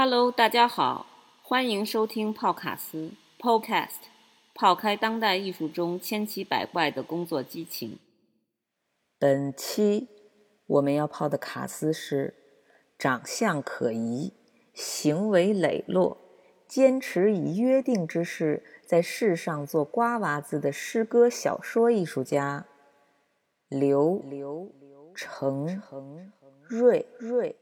Hello，大家好，欢迎收听泡卡斯 Podcast，泡开当代艺术中千奇百怪的工作激情。本期我们要泡的卡斯是长相可疑、行为磊落、坚持以约定之事在世上做瓜娃子的诗歌小说艺术家刘刘成瑞瑞。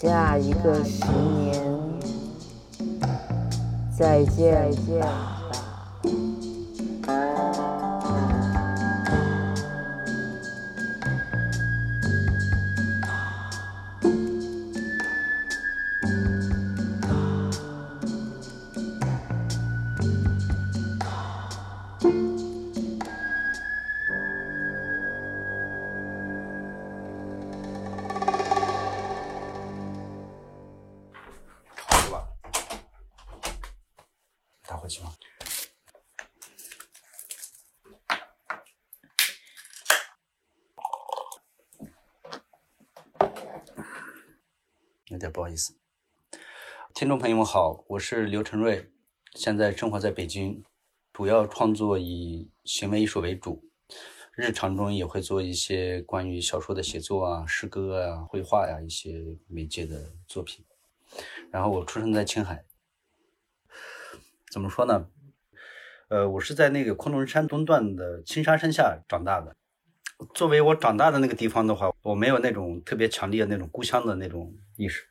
下一个十年，再见，再朋友们好，我是刘成瑞，现在生活在北京，主要创作以行为艺术为主，日常中也会做一些关于小说的写作啊、诗歌啊、绘画呀一些媒介的作品。然后我出生在青海，怎么说呢？呃，我是在那个昆仑山东段的青沙山下长大的。作为我长大的那个地方的话，我没有那种特别强烈的那种故乡的那种意识。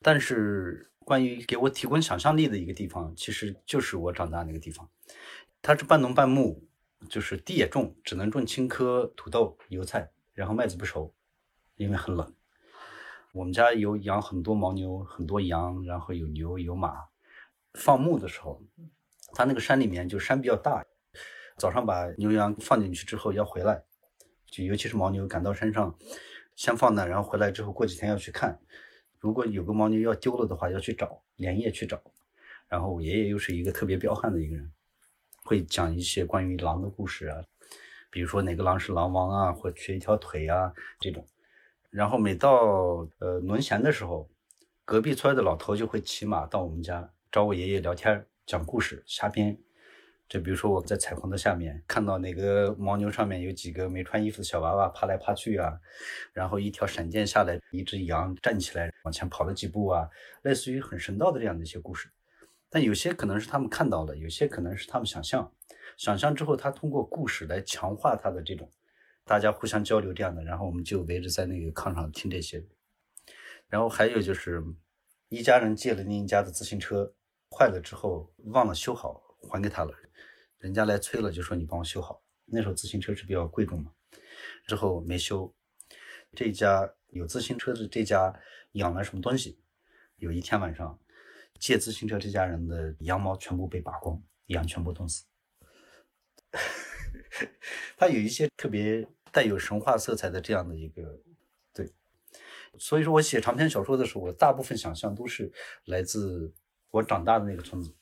但是，关于给我提供想象力的一个地方，其实就是我长大那个地方。它是半农半牧，就是地也种，只能种青稞、土豆、油菜，然后麦子不熟，因为很冷。我们家有养很多牦牛、很多羊，然后有牛有马。放牧的时候，它那个山里面就山比较大，早上把牛羊放进去之后要回来。就尤其是牦牛赶到山上，先放那，然后回来之后过几天要去看，如果有个牦牛要丢了的话，要去找，连夜去找。然后我爷爷又是一个特别彪悍的一个人，会讲一些关于狼的故事啊，比如说哪个狼是狼王啊，或缺一条腿啊这种。然后每到呃轮闲的时候，隔壁村的老头就会骑马到我们家找我爷爷聊天，讲故事，瞎编。就比如说我在彩虹的下面看到那个牦牛上面有几个没穿衣服的小娃娃爬来爬去啊，然后一条闪电下来，一只羊站起来往前跑了几步啊，类似于很神道的这样的一些故事。但有些可能是他们看到了，有些可能是他们想象，想象之后他通过故事来强化他的这种，大家互相交流这样的，然后我们就围着在那个炕上听这些。然后还有就是一家人借了另一家的自行车，坏了之后忘了修好，还给他了。人家来催了，就说你帮我修好。那时候自行车是比较贵重嘛，之后没修。这家有自行车的这家养了什么东西？有一天晚上，借自行车这家人的羊毛全部被拔光，羊全部冻死。它有一些特别带有神话色彩的这样的一个对，所以说我写长篇小说的时候，我大部分想象都是来自我长大的那个村子。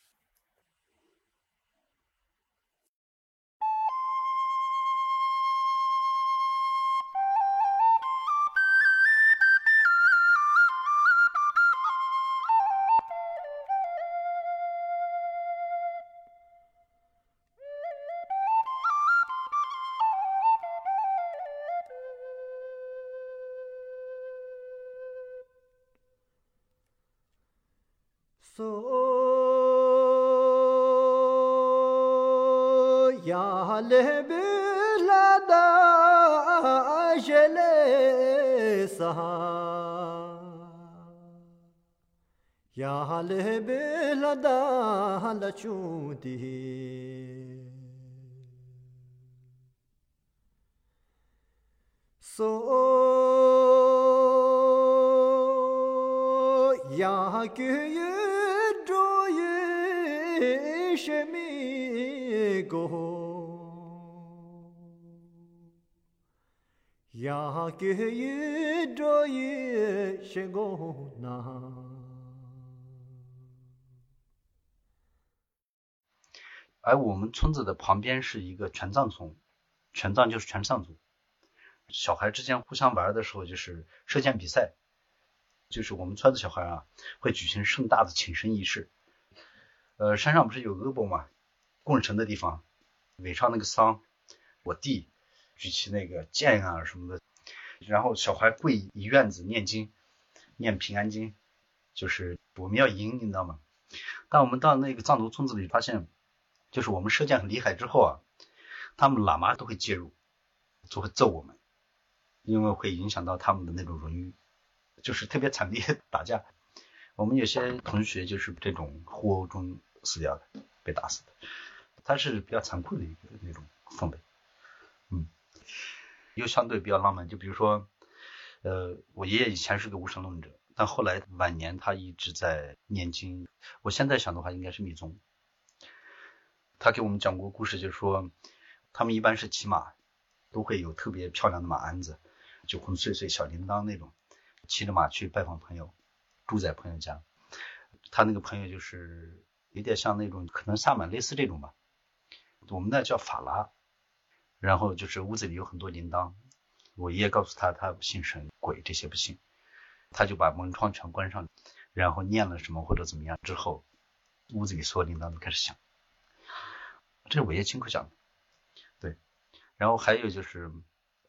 Ya le be la da la chu di So ya ke ye do ye she mi go. 呀个一着一什个那？而我们村子的旁边是一个全藏村，全藏就是全藏族。小孩之间互相玩的时候，就是射箭比赛，就是我们村子小孩啊会举行盛大的请神仪式。呃，山上不是有阿伯嘛，供神的地方，尾上那个桑，我弟举起那个剑啊什么的，然后小孩跪一院子念经，念平安经，就是我们要赢，你知道吗？当我们到那个藏族村子里发现。就是我们射箭很厉害之后啊，他们喇嘛都会介入，就会揍我们，因为会影响到他们的那种荣誉，就是特别惨烈打架。我们有些同学就是这种互殴中死掉的，被打死的。他是比较残酷的一个那种氛围，又相对比较浪漫。就比如说，呃，我爷爷以前是个无神论者，但后来晚年他一直在念经。我现在想的话，应该是密宗。他给我们讲过故事，就是说，他们一般是骑马，都会有特别漂亮的马鞍子，酒红碎碎小铃铛那种，骑着马去拜访朋友，住在朋友家。他那个朋友就是有点像那种可能萨满类似这种吧，我们那叫法拉。然后就是屋子里有很多铃铛，我爷爷告诉他，他不信神鬼这些不信，他就把门窗全关上，然后念了什么或者怎么样之后，屋子里所有铃铛都开始响。这是我爷亲口讲的，对。然后还有就是，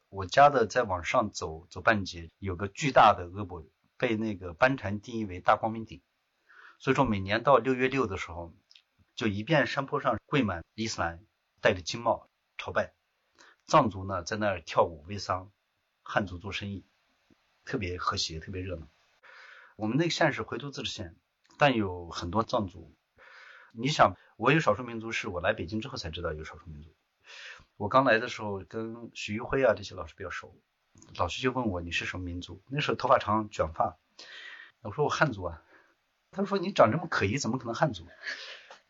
我家的再往上走走半截，有个巨大的恶伯，被那个班禅定义为大光明顶。所以说每年到六月六的时候，就一遍山坡上跪满伊斯兰，戴着金帽朝拜。藏族呢在那儿跳舞煨桑，汉族做生意，特别和谐，特别热闹。我们那个县是回族自治县，但有很多藏族。你想，我有少数民族，是我来北京之后才知道有少数民族。我刚来的时候跟徐玉辉啊这些老师比较熟，老师就问我你是什么民族？那时候头发长，卷发。我说我汉族啊。他说你长这么可疑，怎么可能汉族？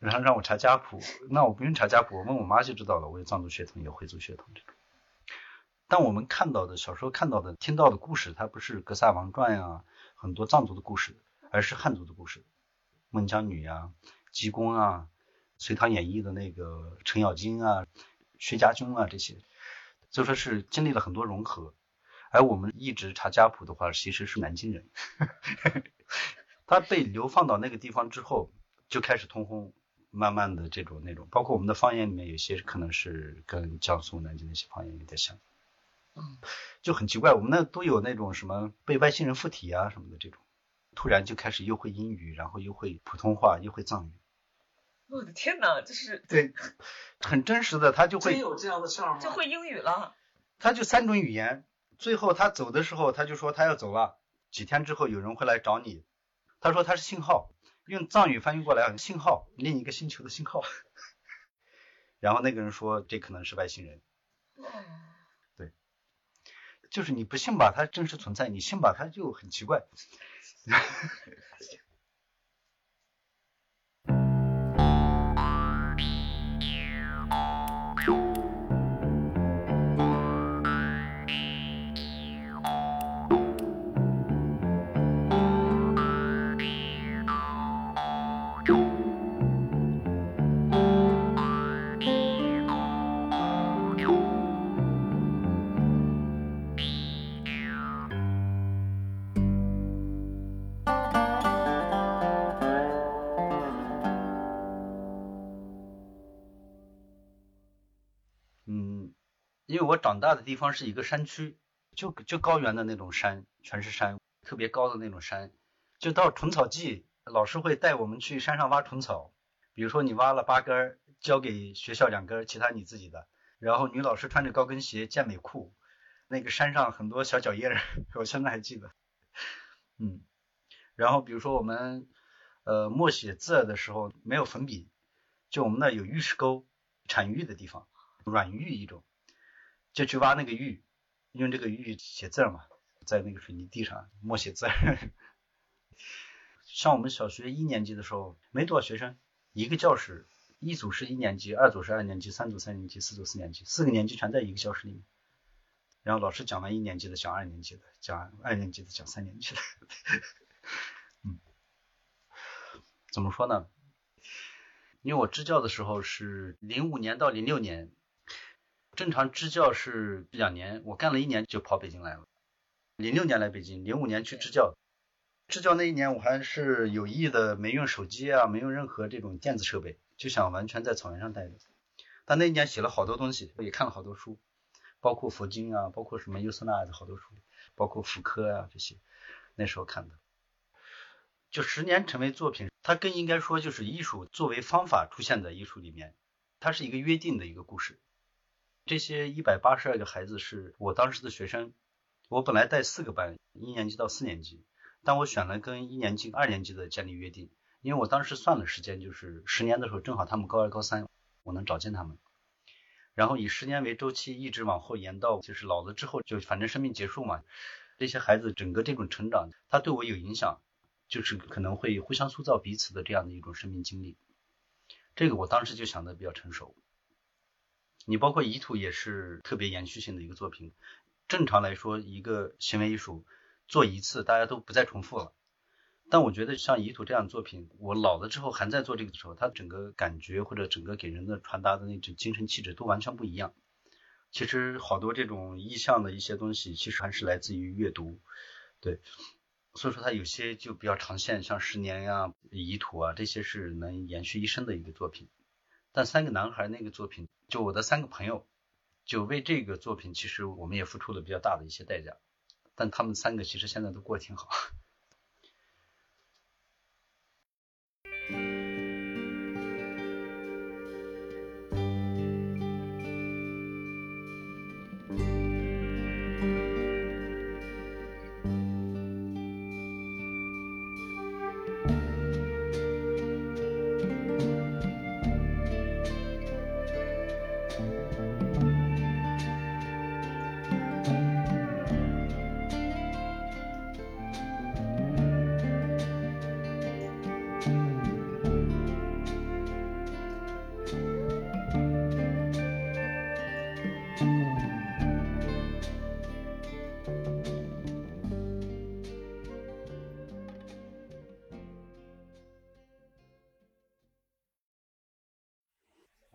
然后让我查家谱，那我不用查家谱，我问我妈就知道了。我有藏族血统，有回族血统这种。但我们看到的小时候看到的、听到的故事，它不是《格萨王传》呀，很多藏族的故事，而是汉族的故事，孟姜女呀。济公啊，《隋唐演义》的那个程咬金啊，薛家军啊，这些，就说是经历了很多融合。而我们一直查家谱的话，其实是南京人。他被流放到那个地方之后，就开始通婚，慢慢的这种那种，包括我们的方言里面有些可能是跟江苏南京那些方言有点像。嗯，就很奇怪，我们那都有那种什么被外星人附体啊什么的这种，突然就开始又会英语，然后又会普通话，又会藏语。我的天哪，这是对，很真实的，他就会真有这样的事儿吗？就会英语了，他就三种语言。最后他走的时候，他就说他要走了，几天之后有人会来找你。他说他是信号，用藏语翻译过来，信号，另一个星球的信号。然后那个人说这可能是外星人。对，就是你不信吧，它真实存在；你信吧，它就很奇怪。我长大的地方是一个山区，就就高原的那种山，全是山，特别高的那种山。就到虫草季，老师会带我们去山上挖虫草。比如说你挖了八根，交给学校两根，其他你自己的。然后女老师穿着高跟鞋、健美裤，那个山上很多小脚印儿，我现在还记得。嗯，然后比如说我们呃默写字的时候没有粉笔，就我们那有玉石沟，产玉的地方，软玉一种。就去挖那个玉，用这个玉写字嘛，在那个水泥地上默写字。像我们小学一年级的时候，没多少学生，一个教室，一组是一年级，二组是二年级，三组三年级，四组四年级，四个年级全在一个教室里面。然后老师讲完一年级的，讲二年级的，讲二年级的，讲三年级的。嗯，怎么说呢？因为我支教的时候是零五年到零六年，正常支教是两年，我干了一年就跑北京来了。零六年来北京，零五年去支教。支教那一年我还是有意的没用手机啊，没用任何这种电子设备，就想完全在草原上待着。但那一年写了好多东西，也看了好多书，包括佛经啊，包括什么优瑟纳的好多书，包括福柯啊这些，那时候看的。就十年成为作品，它更应该说就是艺术作为方法出现在艺术里面，它是一个约定的一个故事。这些一百八十二个孩子是我当时的学生，我本来带四个班，一年级到四年级。但我选了跟一年级、二年级的建立约定，因为我当时算的时间，就是十年的时候，正好他们高二、高三，我能找见他们。然后以十年为周期，一直往后延到就是老了之后，就反正生命结束嘛。这些孩子整个这种成长，他对我有影响，就是可能会互相塑造彼此的这样的一种生命经历。这个我当时就想的比较成熟。你包括遗土也是特别延续性的一个作品。正常来说，一个行为艺术。做一次，大家都不再重复了。但我觉得像遗土这样的作品，我老了之后还在做这个的时候，它整个感觉或者整个给人的传达的那种精神气质都完全不一样。其实好多这种意象的一些东西，其实还是来自于阅读。对，所以说它有些就比较长线，像十年呀、遗土啊这些是能延续一生的一个作品。但三个男孩那个作品，就我的三个朋友，就为这个作品，其实我们也付出了比较大的一些代价。但他们三个其实现在都过得挺好。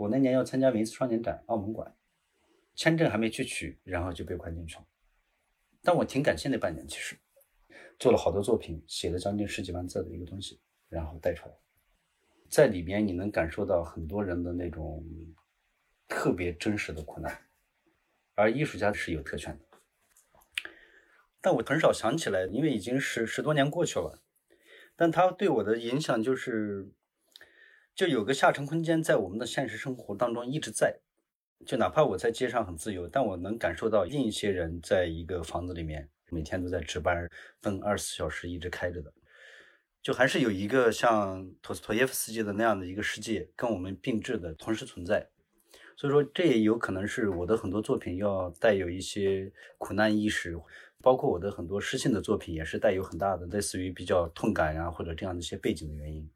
那年要参加文斯双年展，澳门馆，签证还没去取，然后就被关进去了。但我挺感谢那半年，其实做了好多作品，写了将近十几万字的一个东西，然后带出来，在里面你能感受到很多人的那种特别真实的苦难，而艺术家是有特权的。但我很少想起来，因为已经十十多年过去了，但他对我的影响就是。就有个下沉空间在我们的现实生活当中一直在，就哪怕我在街上很自由，但我能感受到另一些人在一个房子里面每天都在值班，灯二十四小时一直开着的，就还是有一个像托斯托耶夫斯基的那样的一个世界跟我们并置的同时存在，所以说这也有可能是我的很多作品要带有一些苦难意识，包括我的很多诗性的作品也是带有很大的类似于比较痛感呀或者这样的一些背景的原因。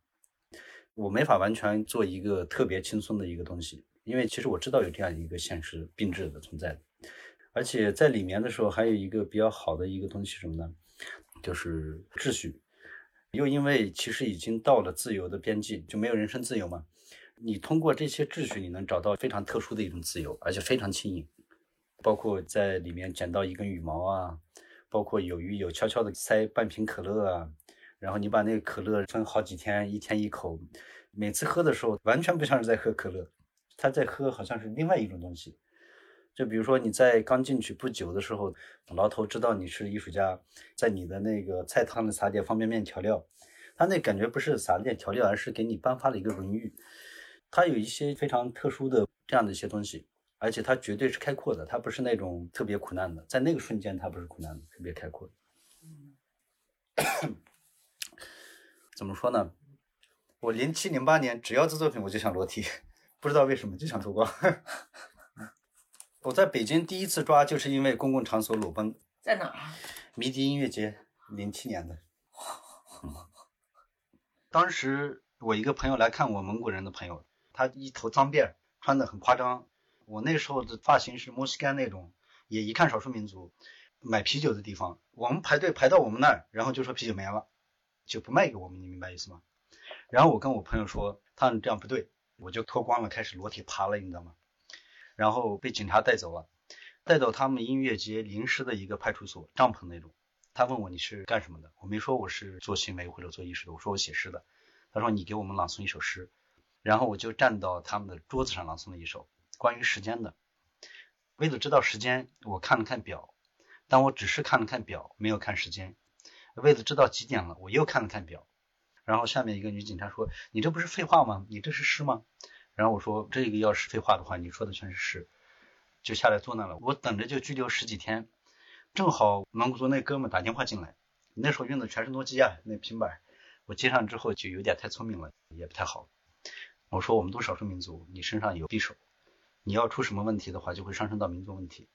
我没法完全做一个特别轻松的一个东西，因为其实我知道有这样一个现实并置的存在的，而且在里面的时候还有一个比较好的一个东西什么呢？就是秩序。又因为其实已经到了自由的边际，就没有人身自由嘛。你通过这些秩序，你能找到非常特殊的一种自由，而且非常轻盈。包括在里面捡到一根羽毛啊，包括有鱼有悄悄的塞半瓶可乐啊。然后你把那个可乐分好几天，一天一口，每次喝的时候完全不像是在喝可乐，他在喝好像是另外一种东西。就比如说你在刚进去不久的时候，牢头知道你是艺术家，在你的那个菜汤里撒点方便面调料，他那感觉不是撒点调料，而是给你颁发了一个荣誉。他有一些非常特殊的这样的一些东西，而且他绝对是开阔的，他不是那种特别苦难的，在那个瞬间他不是苦难的，特别开阔。怎么说呢？我零七零八年只要做作品我就想裸体，不知道为什么就想脱光。我在北京第一次抓就是因为公共场所裸奔，在哪儿？迷笛音乐节，零七年的。当时我一个朋友来看我，蒙古人的朋友，他一头脏辫，穿的很夸张。我那时候的发型是摩西干那种，也一看少数民族。买啤酒的地方，我们排队排到我们那儿，然后就说啤酒没了，就不卖给我们，你明白意思吗？然后我跟我朋友说，他说这样不对，我就脱光了，开始裸体爬了，你知道吗？然后被警察带走了，带到他们音乐节临时的一个派出所，帐篷那种。他问我你是干什么的？我没说我是做行为或者做艺术的，我说我写诗的。他说你给我们朗诵一首诗，然后我就站到他们的桌子上朗诵了一首关于时间的。为了知道时间，我看了看表。但我只是看了看表，没有看时间。为了知道几点了，我又看了看表。然后下面一个女警察说：“你这不是废话吗？你这是诗吗？”然后我说：“这个要是废话的话，你说的全是诗。”就下来坐那了。我等着就拘留十几天。正好蒙古族那哥们打电话进来，那时候用的全是诺基亚那平板。我接上之后就有点太聪明了，也不太好。我说：“我们都少数民族，你身上有匕首，你要出什么问题的话，就会上升到民族问题。”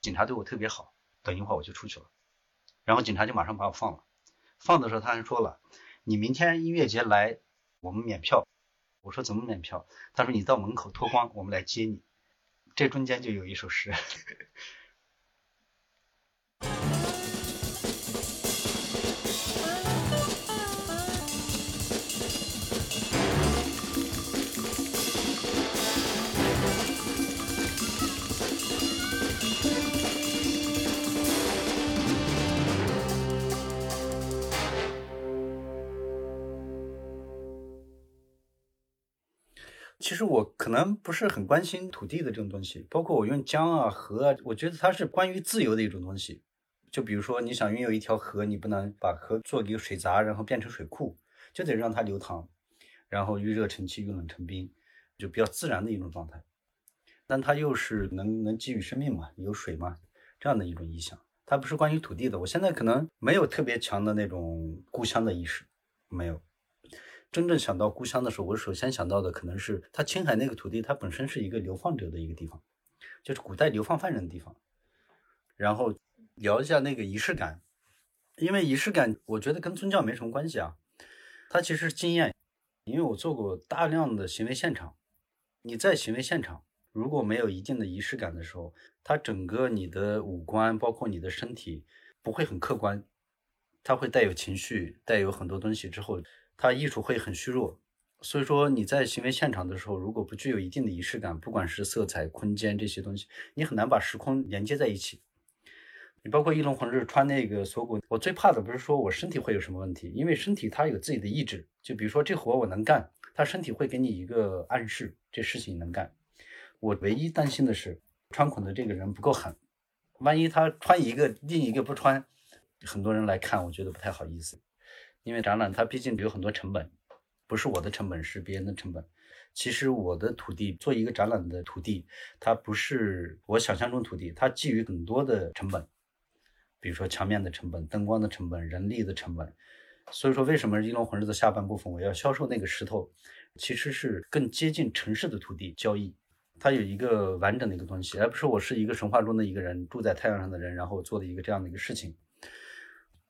警察对我特别好。等一会儿我就出去了，然后警察就马上把我放了。放的时候他还说了：“你明天音乐节来，我们免票。”我说：“怎么免票？”他说：“你到门口脱光，我们来接你。”这中间就有一首诗。其实我可能不是很关心土地的这种东西，包括我用江啊、河啊，我觉得它是关于自由的一种东西。就比如说，你想拥有一条河，你不能把河做一个水闸，然后变成水库，就得让它流淌，然后遇热成气，遇冷成冰，就比较自然的一种状态。但它又是能能给予生命嘛，有水嘛，这样的一种意象。它不是关于土地的。我现在可能没有特别强的那种故乡的意识，没有。真正想到故乡的时候，我首先想到的可能是它青海那个土地，它本身是一个流放者的一个地方，就是古代流放犯人的地方。然后聊一下那个仪式感，因为仪式感，我觉得跟宗教没什么关系啊，它其实是经验。因为我做过大量的行为现场，你在行为现场如果没有一定的仪式感的时候，它整个你的五官，包括你的身体，不会很客观，它会带有情绪，带有很多东西之后。它艺术会很虚弱，所以说你在行为现场的时候，如果不具有一定的仪式感，不管是色彩、空间这些东西，你很难把时空连接在一起。你包括一龙红日穿那个锁骨，我最怕的不是说我身体会有什么问题，因为身体它有自己的意志。就比如说这活我能干，他身体会给你一个暗示，这事情能干。我唯一担心的是穿孔的这个人不够狠，万一他穿一个，另一个不穿，很多人来看，我觉得不太好意思。因为展览它毕竟有很多成本，不是我的成本，是别人的成本。其实我的土地做一个展览的土地，它不是我想象中土地，它基于很多的成本，比如说墙面的成本、灯光的成本、人力的成本。所以说，为什么一龙魂日的下半部分我要销售那个石头，其实是更接近城市的土地交易，它有一个完整的一个东西，而不是我是一个神话中的一个人住在太阳上的人，然后做的一个这样的一个事情。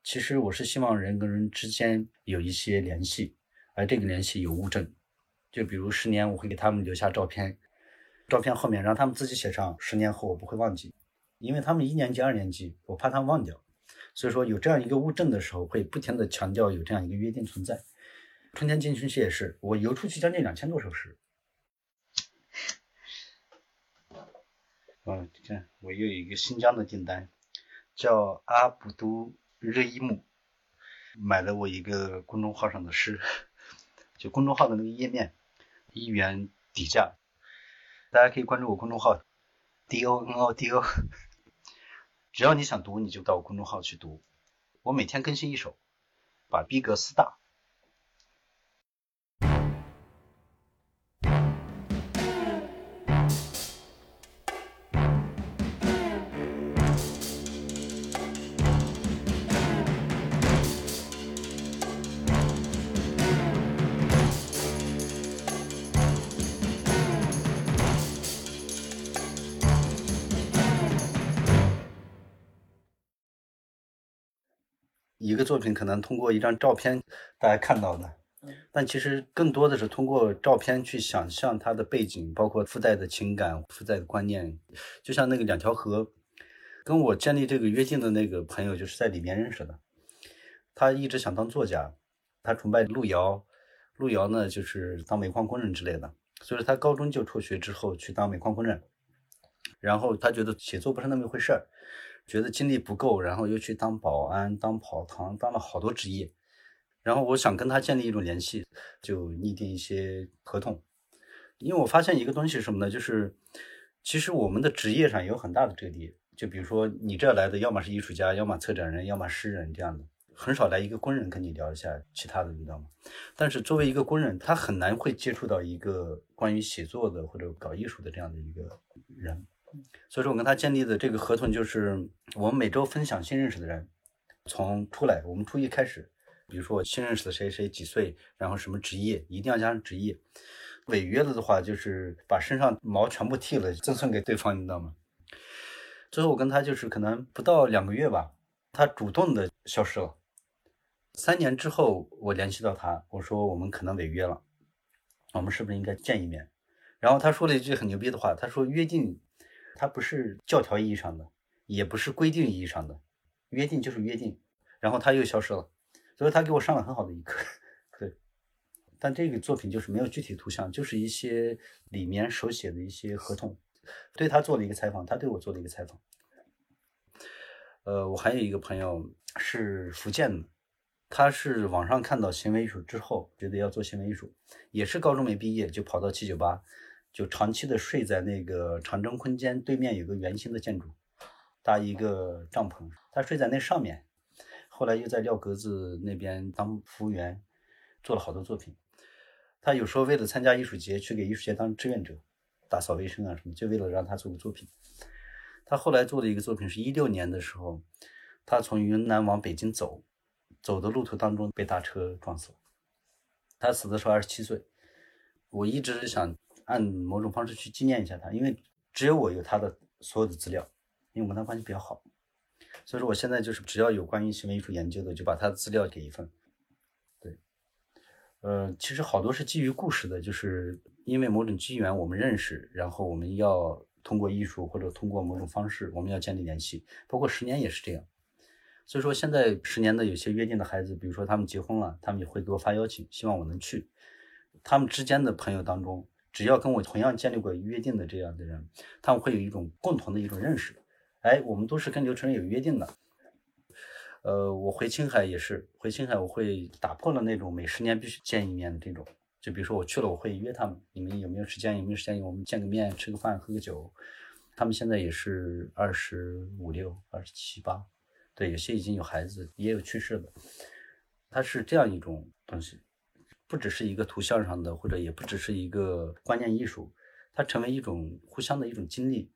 其实我是希望人跟人之间有一些联系，而这个联系有物证，就比如十年我会给他们留下照片，照片后面让他们自己写上十年后我不会忘记，因为他们一年级、二年级，我怕他们忘掉，所以说有这样一个物证的时候，会不停的强调有这样一个约定存在。春天进行曲也是，我邮出去将近两千多首诗。啊，你看我又有一个新疆的订单，叫阿卜都。热依木买了我一个公众号上的诗，就公众号的那个页面，一元底价，大家可以关注我公众号 D O N O D O，只要你想读，你就到我公众号去读，我每天更新一首，把逼格撕大。一个作品可能通过一张照片大家看到的，但其实更多的是通过照片去想象它的背景，包括附带的情感、附带的观念。就像那个两条河，跟我建立这个约定的那个朋友，就是在里面认识的。他一直想当作家，他崇拜路遥，路遥呢就是当煤矿工人之类的。所以说他高中就辍学之后去当煤矿工人，然后他觉得写作不是那么一回事儿，觉得精力不够，然后又去当保安、当跑堂，当了好多职业。然后我想跟他建立一种联系，就拟定一些合同。因为我发现一个东西是什么呢？就是其实我们的职业上有很大的折叠。就比如说你这来的，要么是艺术家，要么策展人，要么诗人这样的，很少来一个工人跟你聊一下其他的，你知道吗？但是作为一个工人，他很难会接触到一个关于写作的或者搞艺术的这样的一个人。所以说我跟他建立的这个合同就是，我们每周分享新认识的人，从出来，我们初一开始。比如说我新认识的谁谁几岁，然后什么职业，一定要加上职业。违约了的话，就是把身上毛全部剃了，赠送给对方，你知道吗？最后我跟他就是可能不到两个月吧，他主动的消失了。三年之后，我联系到他，我说我们可能违约了，我们是不是应该见一面？然后他说了一句很牛逼的话，他说约定，它不是教条意义上的，也不是规定意义上的，约定就是约定。然后他又消失了。所以他给我上了很好的一课，对。但这个作品就是没有具体图像，就是一些里面手写的一些合同。对他做了一个采访，他对我做了一个采访。呃，我还有一个朋友是福建的，他是网上看到行为艺术之后，觉得要做行为艺术，也是高中没毕业就跑到七九八，就长期的睡在那个长征空间对面有个圆形的建筑，搭一个帐篷，他睡在那上面。后来又在廖格子那边当服务员，做了好多作品。他有时候为了参加艺术节，去给艺术节当志愿者，打扫卫生啊什么，就为了让他做个作品。他后来做的一个作品是一六年的时候，他从云南往北京走，走的路途当中被大车撞死了。他死的时候二十七岁。我一直想按某种方式去纪念一下他，因为只有我有他的所有的资料，因为我跟他关系比较好。所以说，我现在就是只要有关于行为艺术研究的，就把他的资料给一份。对，呃，其实好多是基于故事的，就是因为某种机缘我们认识，然后我们要通过艺术或者通过某种方式，我们要建立联系。包括十年也是这样。所以说，现在十年的有些约定的孩子，比如说他们结婚了，他们也会给我发邀请，希望我能去。他们之间的朋友当中，只要跟我同样建立过约定的这样的人，他们会有一种共同的一种认识。哎，我们都是跟刘承有约定的。呃，我回青海也是，回青海我会打破了那种每十年必须见一面的这种。就比如说我去了，我会约他们，你们有没有时间？有没有时间？我们见个面，吃个饭，喝个酒。他们现在也是二十五六、二十七八，对，有些已经有孩子，也有去世的。它是这样一种东西，不只是一个图像上的，或者也不只是一个观念艺术，它成为一种互相的一种经历。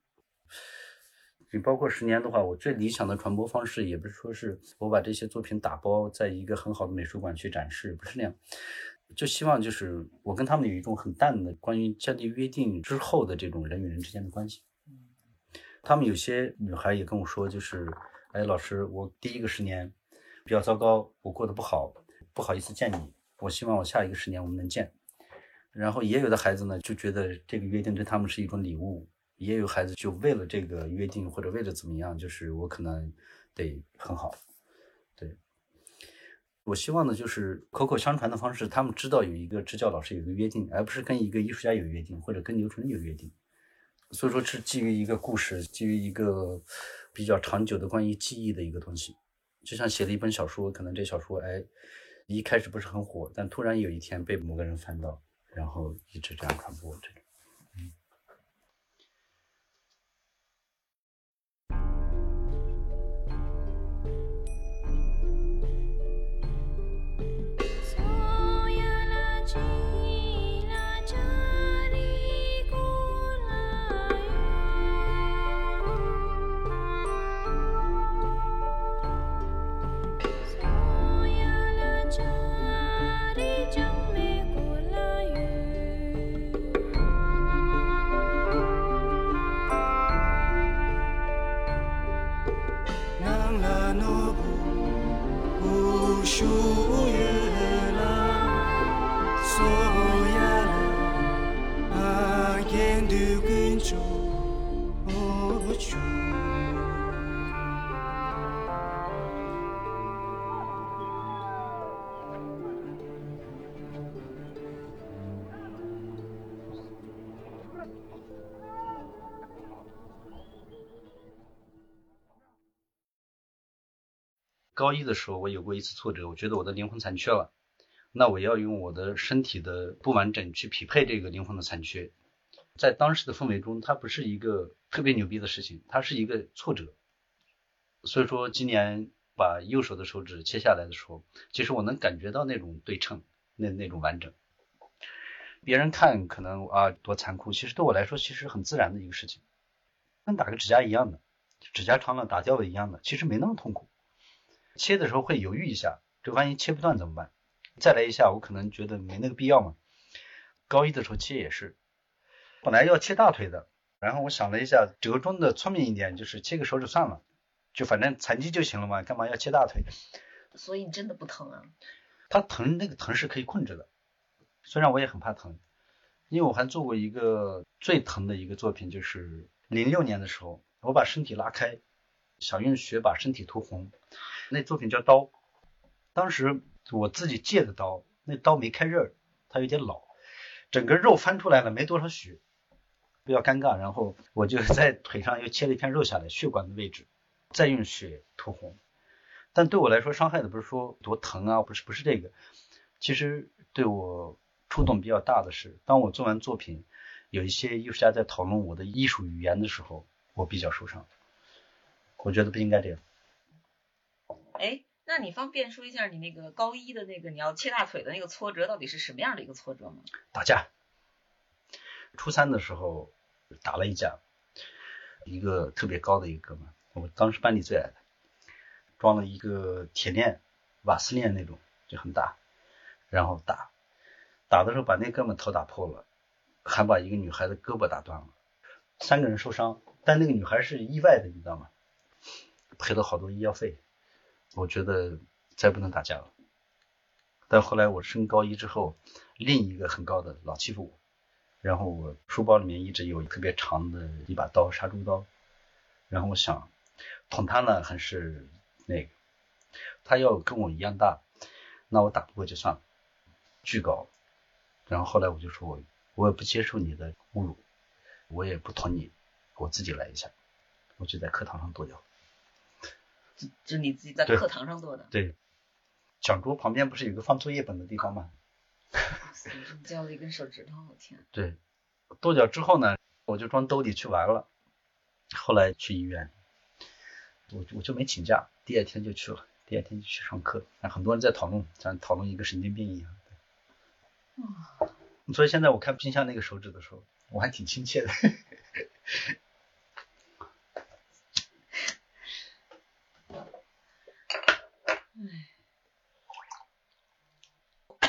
你包括十年的话，我最理想的传播方式，也不是说是我把这些作品打包在一个很好的美术馆去展示，不是那样。就希望就是我跟他们有一种很淡的关于建立约定之后的这种人与人之间的关系。他们有些女孩也跟我说，就是哎，老师，我第一个十年比较糟糕，我过得不好，不好意思见你。我希望我下一个十年我们能见。然后也有的孩子呢，就觉得这个约定对他们是一种礼物。也有孩子就为了这个约定或者为了怎么样，就是我可能得很好，对我希望的就是口口相传的方式，他们知道有一个支教老师有一个约定，而不是跟一个艺术家有约定或者跟刘纯有约定。所以说是基于一个故事，基于一个比较长久的关于记忆的一个东西，就像写了一本小说，可能这小说哎一开始不是很火，但突然有一天被某个人翻到，然后一直这样传播这种。高一的时候，我有过一次挫折，我觉得我的灵魂残缺了，那我要用我的身体的不完整去匹配这个灵魂的残缺。在当时的氛围中，它不是一个特别牛逼的事情，它是一个挫折。所以说，今年把右手的手指切下来的时候，其实我能感觉到那种对称，那那种完整。别人看可能啊多残酷，其实对我来说其实很自然的一个事情，跟打个指甲一样的，指甲长了打掉了一样的，其实没那么痛苦。切的时候会犹豫一下，这万一切不断怎么办？再来一下，我可能觉得没那个必要嘛。高一的时候切也是，本来要切大腿的，然后我想了一下，折中的聪明一点，就是切个手指算了，就反正残疾就行了嘛，干嘛要切大腿？所以你真的不疼啊？它疼，那个疼是可以控制的。虽然我也很怕疼，因为我还做过一个最疼的一个作品，就是零六年的时候，我把身体拉开，想用血把身体涂红。那作品叫刀，当时我自己借的刀，那刀没开刃，它有点老，整个肉翻出来了，没多少血，比较尴尬。然后我就在腿上又切了一片肉下来，血管的位置，再用血涂红。但对我来说，伤害的不是说多疼啊，不是不是这个，其实对我触动比较大的是，当我做完作品，有一些艺术家在讨论我的艺术语言的时候，我比较受伤。我觉得不应该这样。哎，那你方便说一下你那个高一的那个你要切大腿的那个挫折到底是什么样的一个挫折吗？打架。初三的时候打了一架，一个特别高的一个哥们，我当时班里最矮的，装了一个铁链，瓦斯链那种，就很大，然后打，打的时候把那哥们头打破了，还把一个女孩的胳膊打断了，三个人受伤，但那个女孩是意外的，你知道吗？赔了好多医药费。我觉得再不能打架了，但后来我升高一之后，另一个很高的老欺负我，然后我书包里面一直有特别长的一把刀，杀猪刀，然后我想捅他呢，还是那个他要跟我一样大，那我打不过就算了，巨高，然后后来我就说我我也不接受你的侮辱，我也不捅你，我自己来一下，我就在课堂上跺脚。就你自己在课堂上做的，对，讲桌旁边不是有个放作业本的地方吗？掉了一根手指头，我天！对，跺脚之后呢，我就装兜里去玩了。后来去医院，我我就没请假，第二天就去了，第二天就去上课。很多人在讨论，像讨论一个神经病一样。所以现在我看冰箱那个手指的时候，我还挺亲切的。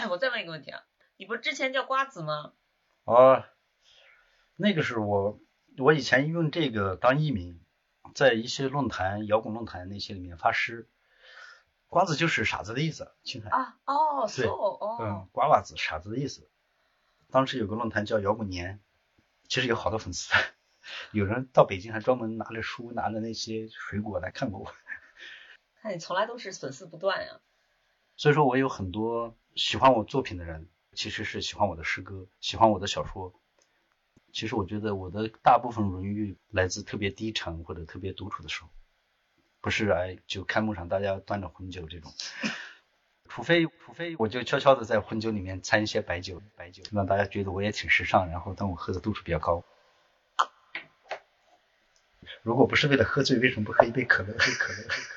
我再问一个问题啊，你不是之前叫瓜子吗？啊，那个是我，我以前用这个当艺名，在一些论坛、摇滚论坛那些里面发诗。瓜子就是傻子的意思，青海。啊哦，对，哦，嗯，瓜娃子，傻子的意思。当时有个论坛叫摇滚年，其实有好多粉丝，有人到北京还专门拿着书、拿着那些水果来看过我。那你从来都是粉丝不断呀。所以说我有很多。喜欢我作品的人，其实是喜欢我的诗歌，喜欢我的小说。其实我觉得我的大部分荣誉来自特别低沉或者特别独处的时候，不是哎就开幕场大家端着红酒这种，除非除非我就悄悄的在红酒里面掺一些白酒，白酒让大家觉得我也挺时尚，然后但我喝的度数比较高。如果不是为了喝醉，为什么不喝一杯可乐？喝可乐，喝可乐。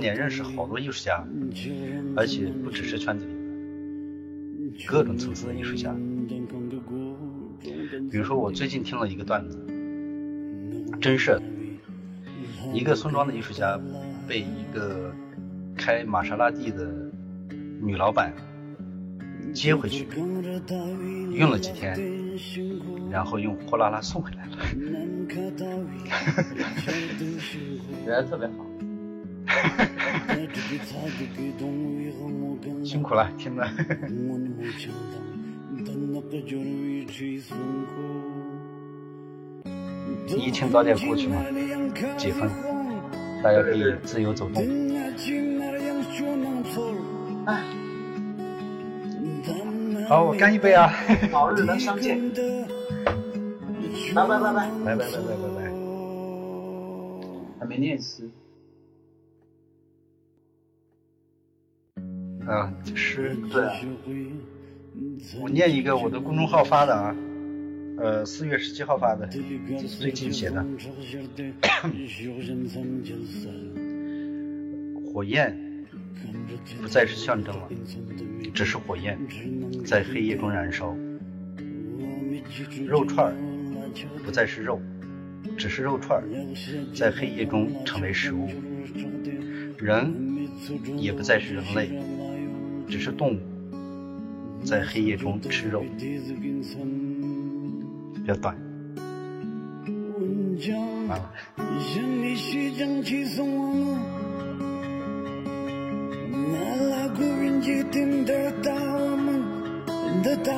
年认识好多艺术家，而且不只是圈子里的，各种层次的艺术家。比如说我最近听了一个段子，真是一个村庄的艺术家被一个开玛莎拉蒂的女老板接回去，用了几天，然后用货拉拉送回来了。人特别好。辛苦了，听了。疫情早点过去嘛，解封，大家可以自由走动。哎，好，我干一杯啊！早日能相见。拜拜拜拜拜拜拜拜拜拜。还没念诗。啊，诗对啊。我念一个我的公众号发的啊，呃，四月十七号发的，这是最近写的。火焰不再是象征了，只是火焰在黑夜中燃烧。肉串不再是肉，只是肉串在黑夜中成为食物。人也不再是人类，只是动物，在黑夜中吃肉，比较短。完。拉人听得到，听得到。